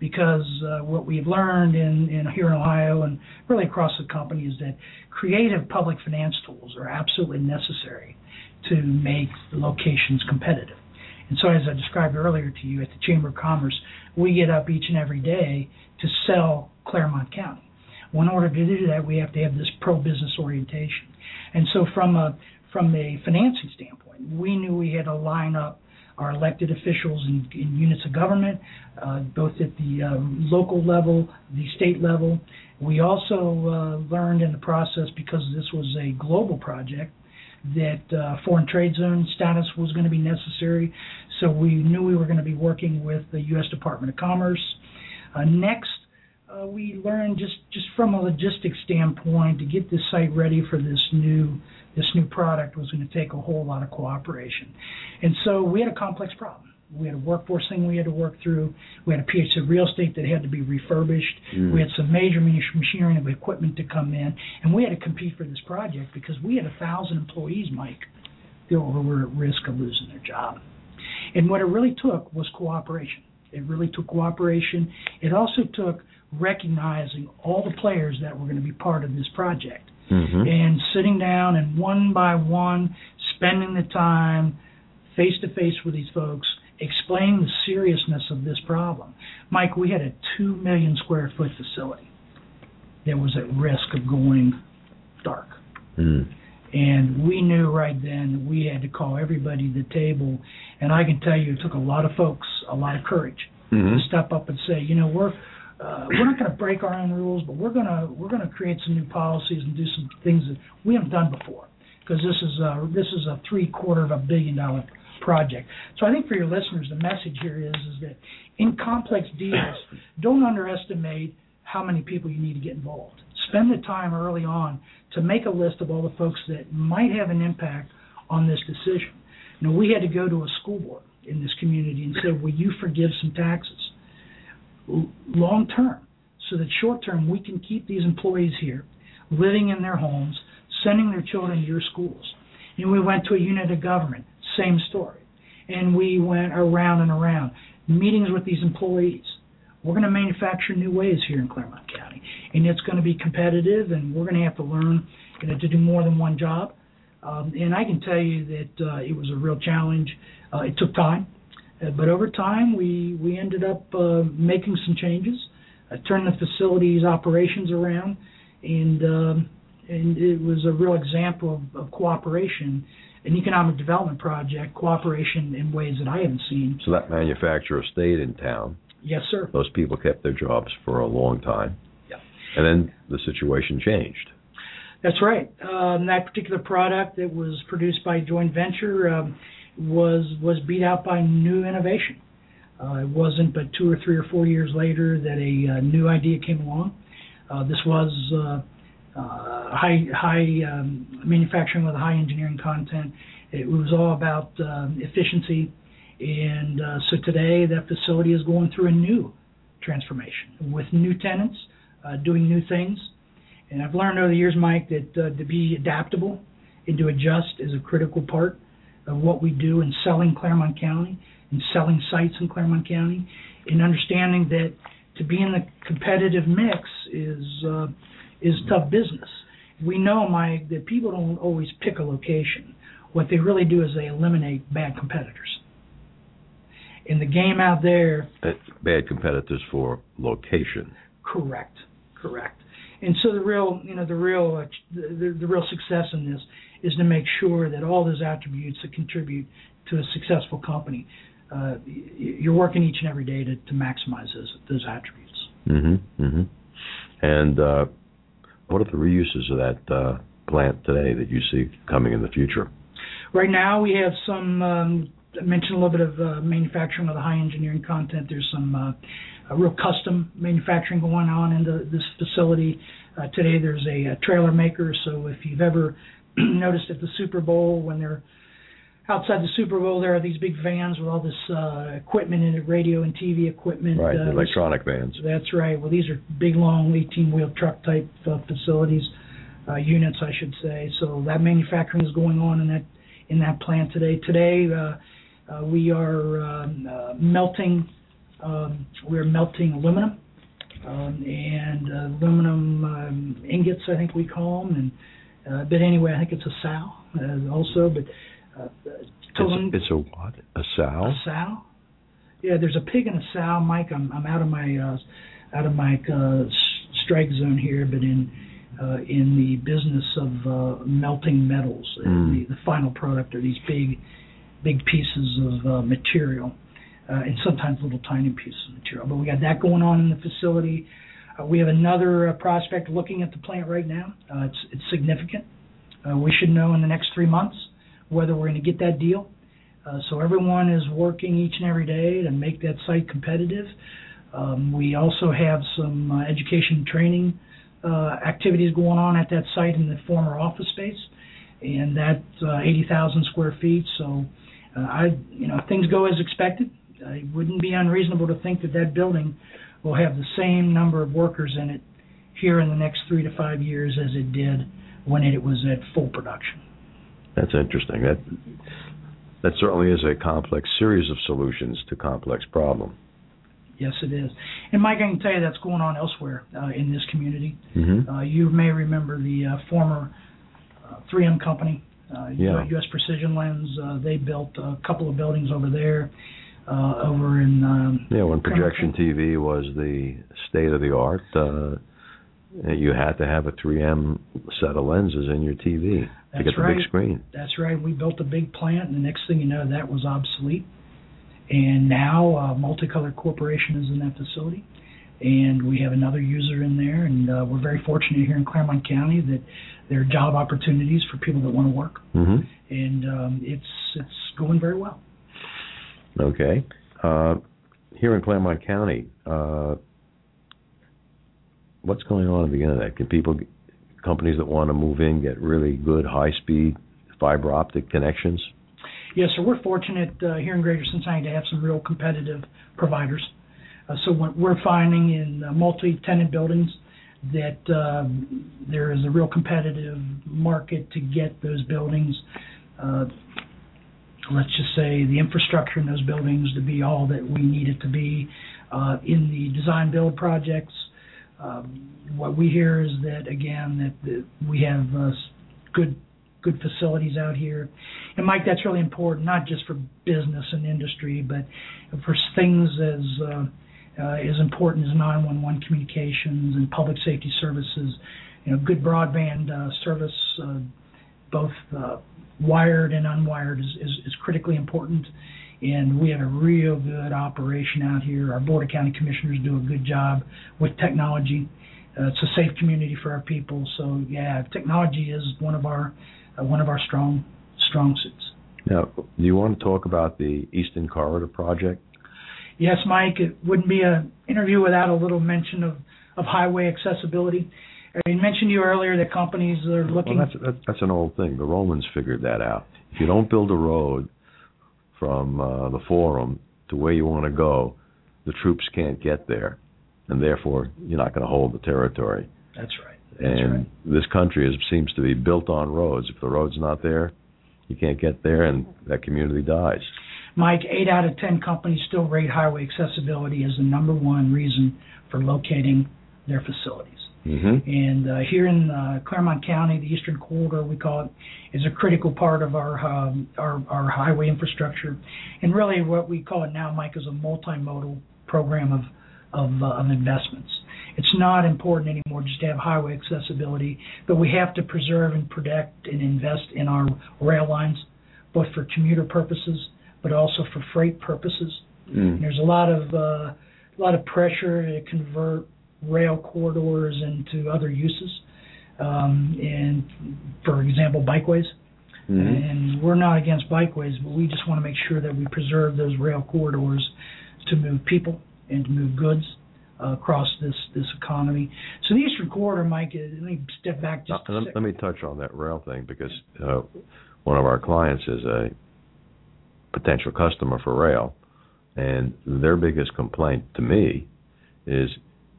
S3: Because uh, what we've learned in, in here in Ohio and really across the company is that creative public finance tools are absolutely necessary to make the locations competitive. And so, as I described earlier to you at the Chamber of Commerce, we get up each and every day to sell Clermont County. In order to do that, we have to have this pro-business orientation. And so, from a from a financing standpoint, we knew we had to line up our elected officials in, in units of government, uh, both at the uh, local level, the state level. We also uh, learned in the process, because this was a global project, that uh, foreign trade zone status was going to be necessary. So we knew we were going to be working with the U.S. Department of Commerce. Uh, next, uh, we learned just just from a logistics standpoint to get this site ready for this new this new product was going to take a whole lot of cooperation, and so we had a complex problem. We had a workforce thing we had to work through. We had a piece of real estate that had to be refurbished.
S2: Mm.
S3: We had some major machinery and equipment to come in, and we had to compete for this project because we had a thousand employees, Mike, that were at risk of losing their job. And what it really took was cooperation. It really took cooperation. It also took recognizing all the players that were going to be part of this project
S2: Mm-hmm.
S3: and sitting down and one by one spending the time face to face with these folks explaining the seriousness of this problem mike we had a 2 million square foot facility that was at risk of going dark
S2: Mm.
S3: and we knew right then that we had to call everybody to the table and i can tell you it took a lot of folks a lot of courage
S2: Mhm.
S3: to step up and say, you know, we're uh, we're not going to break our own rules, but we're going to we're going to create some new policies and do some things that we haven't done before, because this is a this is a three quarter of a billion dollar project. So I think for your listeners, the message here is is that in complex deals, don't underestimate how many people you need to get involved. Spend the time early on to make a list of all the folks that might have an impact on this decision. Know, we had to go to a school board in this community and say, will you forgive some taxes? Long term, so that short term we can keep these employees here, living in their homes, sending their children to your schools. And we went to a unit of government, same story. And we went around and around, meetings with these employees. We're going to manufacture new ways here in Clermont County, and it's going to be competitive, and we're going to have to learn you know, to do more than one job. Um, and I can tell you that uh, it was a real challenge. Uh, it took time. Uh, but over time, we we ended up uh, making some changes, uh, turned the facility's operations around, and um, and it was a real example of, of cooperation, an economic development project, cooperation in ways that I haven't seen.
S2: So that manufacturer stayed in town.
S3: Yes, sir.
S2: Those people kept their jobs for a long time.
S3: Yeah.
S2: And then the situation changed.
S3: That's right. Um, that particular product that was produced by joint venture um, was was beat out by new innovation. Uh, it wasn't but two or three or four years later that a uh, new idea came along. Uh, this was uh, uh, high high um, manufacturing with high engineering content. It was all about um, efficiency, and uh, so today that facility is going through a new transformation with new tenants, uh, doing new things, And I've learned over the years, Mike, that uh, to be adaptable and to adjust is a critical part of what we do in selling Clermont County and selling sites in Clermont County, and understanding that to be in the competitive mix is uh, is tough business. We know, Mike, that people don't always pick a location. What they really do is they eliminate bad competitors. In the game out there,
S2: bad competitors for location.
S3: correct, correct. And so the real, you know, the real, uh, the, the real success in this is to make sure that all those attributes that contribute to a successful company, uh, you're working each and every day to, to maximize those those attributes.
S2: Mm-hmm. Mm-hmm. And uh, what are the reuses of that uh, plant today that you see coming in the future?
S3: Right now, we have some. Um, I mentioned a little bit of uh, manufacturing with a high engineering content. There's some uh, real custom manufacturing going on in the, this facility. Uh, today, there's a, a trailer maker. So if you've ever noticed at the Super Bowl when they're outside the Super Bowl, there are these big vans with all this uh, equipment in it, radio and TV equipment.
S2: Right,
S3: uh,
S2: electronic vans.
S3: That's right. Well, these are big, long, 18-wheel truck type uh, facilities, uh, units, I should say. So that manufacturing is going on in that in that plant today. Today, uh, uh, we are um, uh, melting. Um, we're melting aluminum um, and aluminum um, ingots, I think we call them. And uh, but anyway, I think it's a sow uh, also. But uh,
S2: It's, it's a what? A sow?
S3: a sow? Yeah, there's a pig and a sow, Mike. I'm I'm out of my uh, out of my uh, strike zone here, but in uh, in the business of uh, melting metals,
S2: Mm.
S3: the, the final product are these big big pieces of uh, material, uh, and sometimes little tiny pieces of material. But we got that going on in the facility. Uh, we have another uh, prospect looking at the plant right now. Uh, it's it's significant. We should know in the next three months whether we're going to get that deal. So everyone is working each and every day to make that site competitive. Um, we also have some education training activities going on at that site in the former office space, and that's uh, 80,000 square feet. So, I, you know, if things go as expected. It wouldn't be unreasonable to think that that building will have the same number of workers in it here in the next three to five years as it did when it was at full production.
S2: That's interesting. That that certainly is a complex series of solutions to complex problem.
S3: Yes, it is. And Mike, I can tell you that's going on elsewhere uh, in this community.
S2: Mm-hmm.
S3: Uh, you may remember the uh, former uh, 3M company, uh,
S2: Yeah.
S3: U.S. Precision Lens. Uh, they built a couple of buildings over there, uh, over in. Um,
S2: Yeah, when projection TV was the state of the art, uh, you had to have a 3M set of lenses in your TV to get the
S3: right.
S2: big screen.
S3: That's right. We built a big plant, and the next thing you know, that was obsolete. And now, uh, Multicolor Corporation is in that facility, and we have another user in there. And uh, we're very fortunate here in Clermont County that there are job opportunities for people that want to work,
S2: Mm-hmm.
S3: and um, it's it's going very well.
S2: Okay. Uh, here in Clermont County, uh, what's going on at the that? Can people, companies that want to move in, get really good high-speed fiber optic connections?
S3: Yes, so we're fortunate uh, here in Greater Cincinnati to have some real competitive providers. Uh, so what we're finding in uh, multi-tenant buildings that um, there is a real competitive market to get those buildings. Uh, let's just say the infrastructure in those buildings to be all that we need it to be. Uh, in the design build projects, um, what we hear is that again that the, we have uh, good good facilities out here. And Mike, that's really important, not just for business and industry, but for things as uh, uh, as important as 911 communications and public safety services. You know, good broadband uh, service, uh, both uh, wired and unwired, is, is, is critically important. And we have a real good operation out here. Our board of county commissioners do a good job with technology. Uh, it's a safe community for our people. So yeah, technology is one of our uh, one of our strong strong suits.
S2: Now, do you want to talk about the Eastern Corridor project?
S3: Yes, Mike, it wouldn't be an interview without a little mention of, of highway accessibility. I mentioned to you earlier that companies are looking.
S2: Well, that's, that's that's an old thing. The Romans figured that out. If you don't build a road from uh, the Forum to where you want to go, the troops can't get there, and therefore you're not going to hold the territory.
S3: that's right.
S2: And
S3: right.
S2: this country is, seems to be built on roads. If the road's not there, you can't get there, and that community dies.
S3: Mike, eight out of ten companies still rate highway accessibility as the number one reason for locating their facilities.
S2: Mm-hmm.
S3: And uh, here in uh, Clermont County, the Eastern Corridor, we call it, is a critical part of our um, our, our highway infrastructure. And really, what we call it now, Mike, is a multimodal program of of, uh, of investments. It's not important anymore just to have highway accessibility, but we have to preserve and protect and invest in our rail lines, both for commuter purposes, but also for freight purposes.
S2: Mm.
S3: There's a lot of uh, a lot of pressure to convert rail corridors into other uses, um, and for example, bikeways.
S2: Mm-hmm.
S3: And we're not against bikeways, but we just want to make sure that we preserve those rail corridors to move people and to move goods uh, across this this economy. So the Eastern Corridor, Mike, uh, let me step back just.
S2: Uh,
S3: a
S2: let, let me touch on that rail thing because uh, one of our clients is a potential customer for rail, and their biggest complaint to me is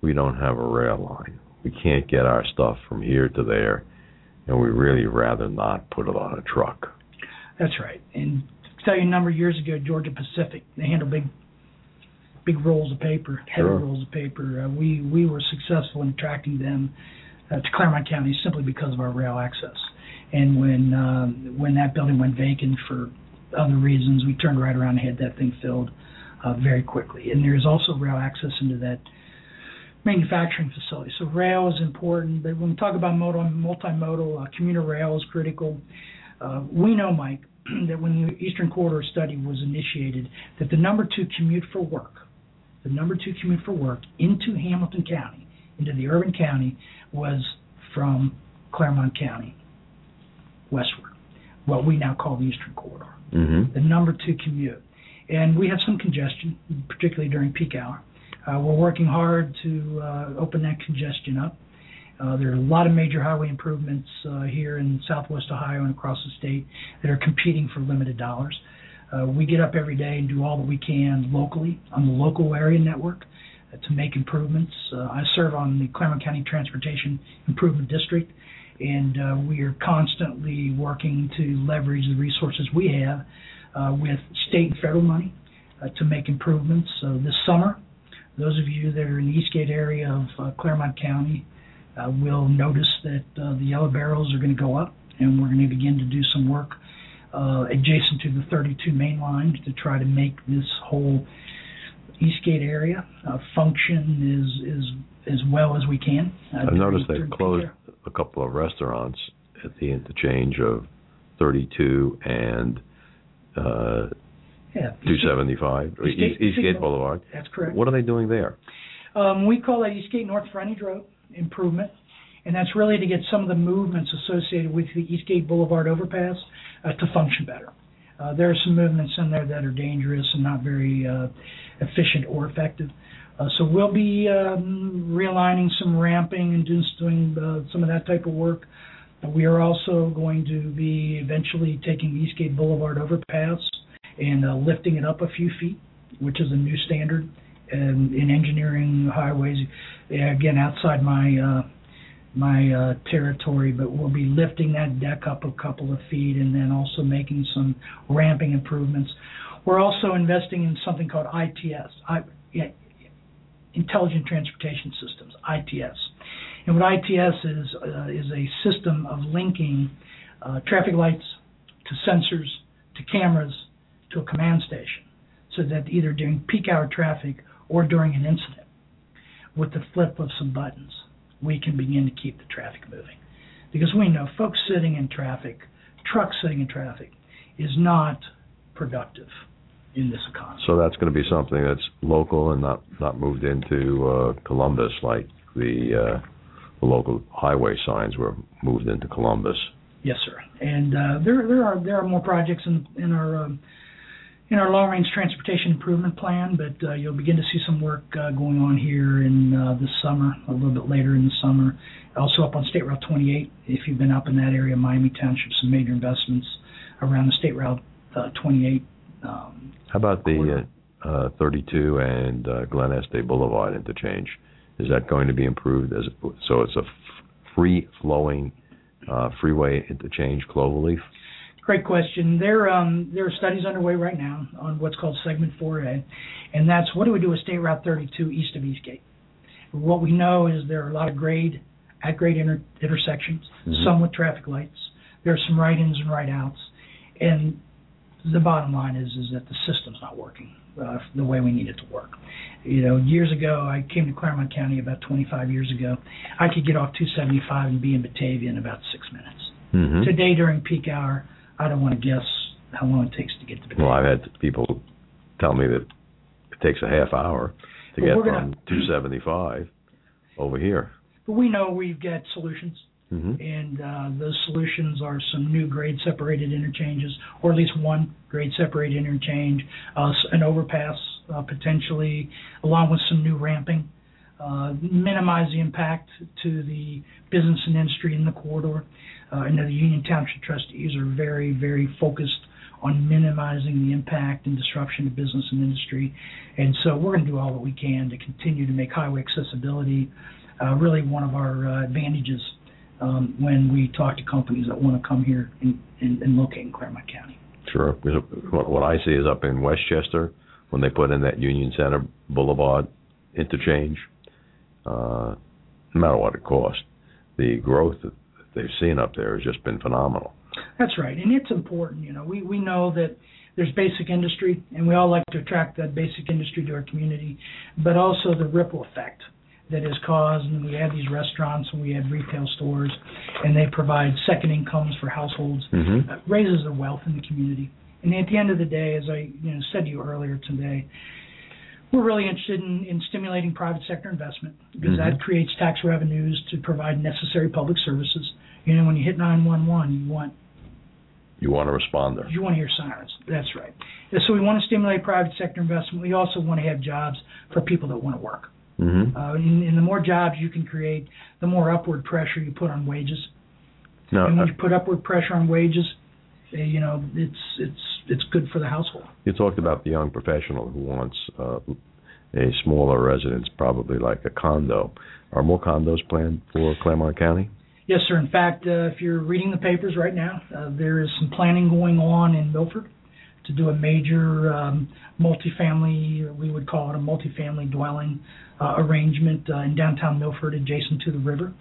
S2: we don't have a rail line. We can't get our stuff from here to there, and we really rather not put it on a truck.
S3: That's right. And to tell you a number of years ago, Georgia Pacific, they handle big, big rolls of paper, heavy
S2: Sure.
S3: rolls of paper. Uh, we we were successful in attracting them uh, to Clermont County simply because of our rail access. And when um, when that building went vacant for other reasons, we turned right around and had that thing filled uh, very quickly. And there is also rail access into that manufacturing facility. So rail is important, but when we talk about modal, multimodal, uh, commuter rail is critical. Uh, we know, Mike, that when the Eastern Corridor study was initiated, that the number two commute for work, the number two commute for work into Hamilton County, into the urban county, was from Clermont County westward, what we now call the Eastern Corridor
S2: Mm-hmm.
S3: the number two commute. And we have some congestion, particularly during peak hour. Uh, we're working hard to uh, open that congestion up. Uh, there are a lot of major highway improvements here in southwest Ohio and across the state that are competing for limited dollars. We get up every day and do all that we can locally on the local area network to make improvements. I serve on the Clermont County Transportation Improvement District, and uh, we are constantly working to leverage the resources we have uh, with state and federal money uh, to make improvements. So this summer, those of you that are in the Eastgate area of uh, Clermont County uh, will notice that uh, the yellow barrels are going to go up, and we're going to begin to do some work uh, adjacent to the 32 main line to try to make this whole Eastgate area uh, function as, as as well as we can. Uh,
S2: I've noticed they've closed a couple of restaurants at the interchange of 32 and uh,
S3: Yeah,
S2: 275,
S3: Eastgate-
S2: East, Eastgate
S3: Eastgate-
S2: Boulevard.
S3: That's correct.
S2: What are they doing there?
S3: Um, we call that Eastgate North Frontage Road improvement, and that's really to get some of the movements associated with the Eastgate Boulevard overpass uh, to function better. Uh, there are some movements in there that are dangerous and not very uh, efficient or effective. Uh, so we'll be um, realigning some ramping and just doing uh, some of that type of work. Uh, we are also going to be eventually taking the Eastgate Boulevard overpass and uh, lifting it up a few feet, which is a new standard um, in engineering highways. Again, outside my uh, my uh, territory, but we'll be lifting that deck up a couple of feet and then also making some ramping improvements. We're also investing in something called ITS, I, yeah, Intelligent Transportation Systems, ITS. And what ITS is uh, is a system of linking uh, traffic lights to sensors to cameras to a command station, so that either during peak hour traffic or during an incident, with the flip of some buttons, we can begin to keep the traffic moving. Because we know folks sitting in traffic, trucks sitting in traffic, is not productive in this economy.
S2: So that's going to be something that's local and not not moved into uh, Columbus like the, uh, the local highway signs were moved into Columbus.
S3: Yes, sir. And uh, there there are there are more projects in in our um, in our long range transportation improvement plan, but uh, you'll begin to see some work uh, going on here in uh, this summer, a little bit later in the summer. Also up on State Route 28, if you've been up in that area, Miami Township, some major investments around the State Route uh, 28. Um,
S2: How about the uh, uh, 32 and uh, Glen Este Boulevard interchange? Is that going to be improved as so it's a f- free flowing uh, freeway interchange globally?
S3: Great question. There, um, there are studies underway right now on what's called Segment 4A, and that's what do we do with State Route 32 east of Eastgate. What we know is there are a lot of grade at grade inter- intersections, mm-hmm. some with traffic lights. There are some right-ins and right-outs, and the bottom line is is that the system's not working uh, the way we need it to work. You know, years ago, I came to Clermont County about 25 years ago. I could get off 275 and be in Batavia in about six minutes.
S2: Mm-hmm.
S3: Today, during peak hour, I don't want to guess how long it takes to get to Batavia.
S2: Well, I've had people tell me that it takes a half hour to
S3: well,
S2: get from 275 over here.
S3: But we know we've got solutions.
S2: Mm-hmm.
S3: And uh, those solutions are some new grade separated interchanges, or at least one grade separated interchange, uh, an overpass uh, potentially, along with some new ramping, uh, minimize the impact to the business and industry in the corridor. Uh, know the Union Township trustees are very, very focused on minimizing the impact and disruption to business and industry. And so we're going to do all that we can to continue to make highway accessibility uh, really one of our uh, advantages um, when we talk to companies that want to come here and, and, and locate in Clermont County.
S2: Sure. What I see is up in Westchester when they put in that Union Center Boulevard interchange. Uh, no matter what it costs, the growth they've seen up there has just been phenomenal.
S3: That's right, and it's important. You know, we we know that there's basic industry, and we all like to attract that basic industry to our community, but also the ripple effect that is caused, and we have these restaurants and we have retail stores, and they provide second incomes for households,
S2: mm-hmm.
S3: uh, raises the wealth in the community. And at the end of the day, as I you know said to you earlier today, we're really interested in, in stimulating private sector investment because
S2: mm-hmm.
S3: that creates tax revenues to provide necessary public services. You know, when you hit 911, you want
S2: you want to respond there.
S3: You want to hear sirens. That's right. And so we want to stimulate private sector investment. We also want to have jobs for people that want to work.
S2: Mm-hmm.
S3: Uh, and, and the more jobs you can create, the more upward pressure you put on wages.
S2: No,
S3: and when you put upward pressure on wages, uh, you know it's it's it's good for the household.
S2: You talked about the young professional who wants uh, a smaller residence, probably like a condo. Are more condos planned for Clermont County?
S3: Yes, sir. In fact, uh, if you're reading the papers right now, uh, there is some planning going on in Milford to do a major um, multifamily, we would call it a multifamily dwelling uh, arrangement uh, in downtown Milford, adjacent to the river.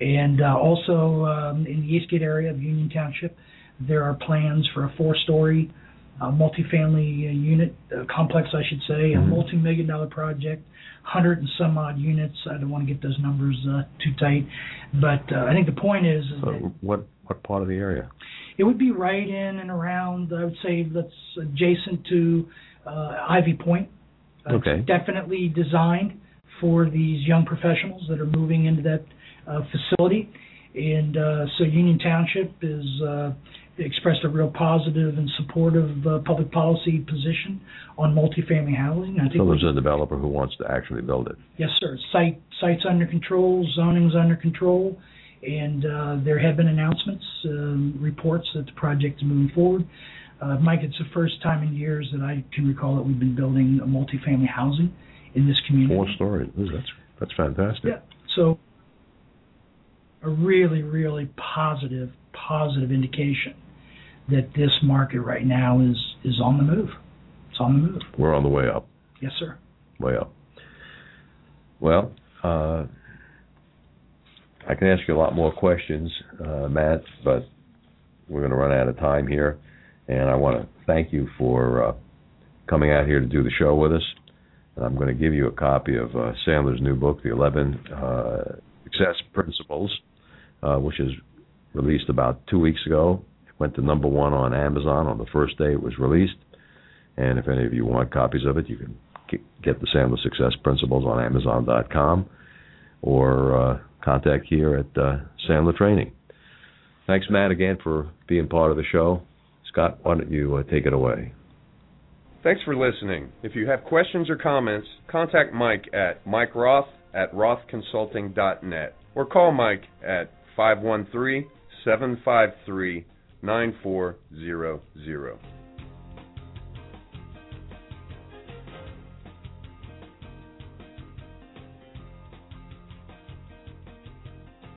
S3: And uh, also um, in the Eastgate area of Union Township, there are plans for a four-story uh, multifamily uh, unit uh, complex, I should say,
S2: mm-hmm.
S3: a multi-million dollar project, hundred and some odd units. I don't want to get those numbers uh, too tight, but uh, I think the point is, is
S2: so what what part of the area?
S3: It would be right in and around. I would say that's adjacent to uh, Ivy
S2: Pointe. Okay.
S3: It's definitely designed for these young professionals that are moving into that uh, facility. And uh, so Union Township is uh, expressed a real positive and supportive uh, public policy position on multifamily housing. I think
S2: so there's a developer who wants to actually build it.
S3: Yes, sir. Site sites under control, zoning's under control, and uh, there have been announcements, um, reports that the project is moving forward. Uh, Mike, it's the first time in years that I can recall that we've been building a multifamily housing in this community.
S2: Four stories. That's that's fantastic.
S3: Yeah. So a really, really positive, positive indication that this market right now is is on the move. It's on the move.
S2: We're on the way up.
S3: Yes, sir.
S2: Way up. Well, uh, I can ask you a lot more questions, uh, Matt, but we're going to run out of time here. And I want to thank you for uh, coming out here to do the show with us. And I'm going to give you a copy of uh, Sandler's new book, The 11 uh, Success Principles, uh, which is released about two weeks ago. Went to number one on Amazon on the first day it was released. And if any of you want copies of it, you can get the Sandler Success Principles on Amazon.com or uh, contact here at uh, Sandler Training. Thanks, Matt, again for being part of the show. Scott, why don't you uh, take it away?
S1: Thanks for listening. If you have questions or comments, contact Mike at Mike Roth at rothconsulting.net or call Mike at 513 753 9400.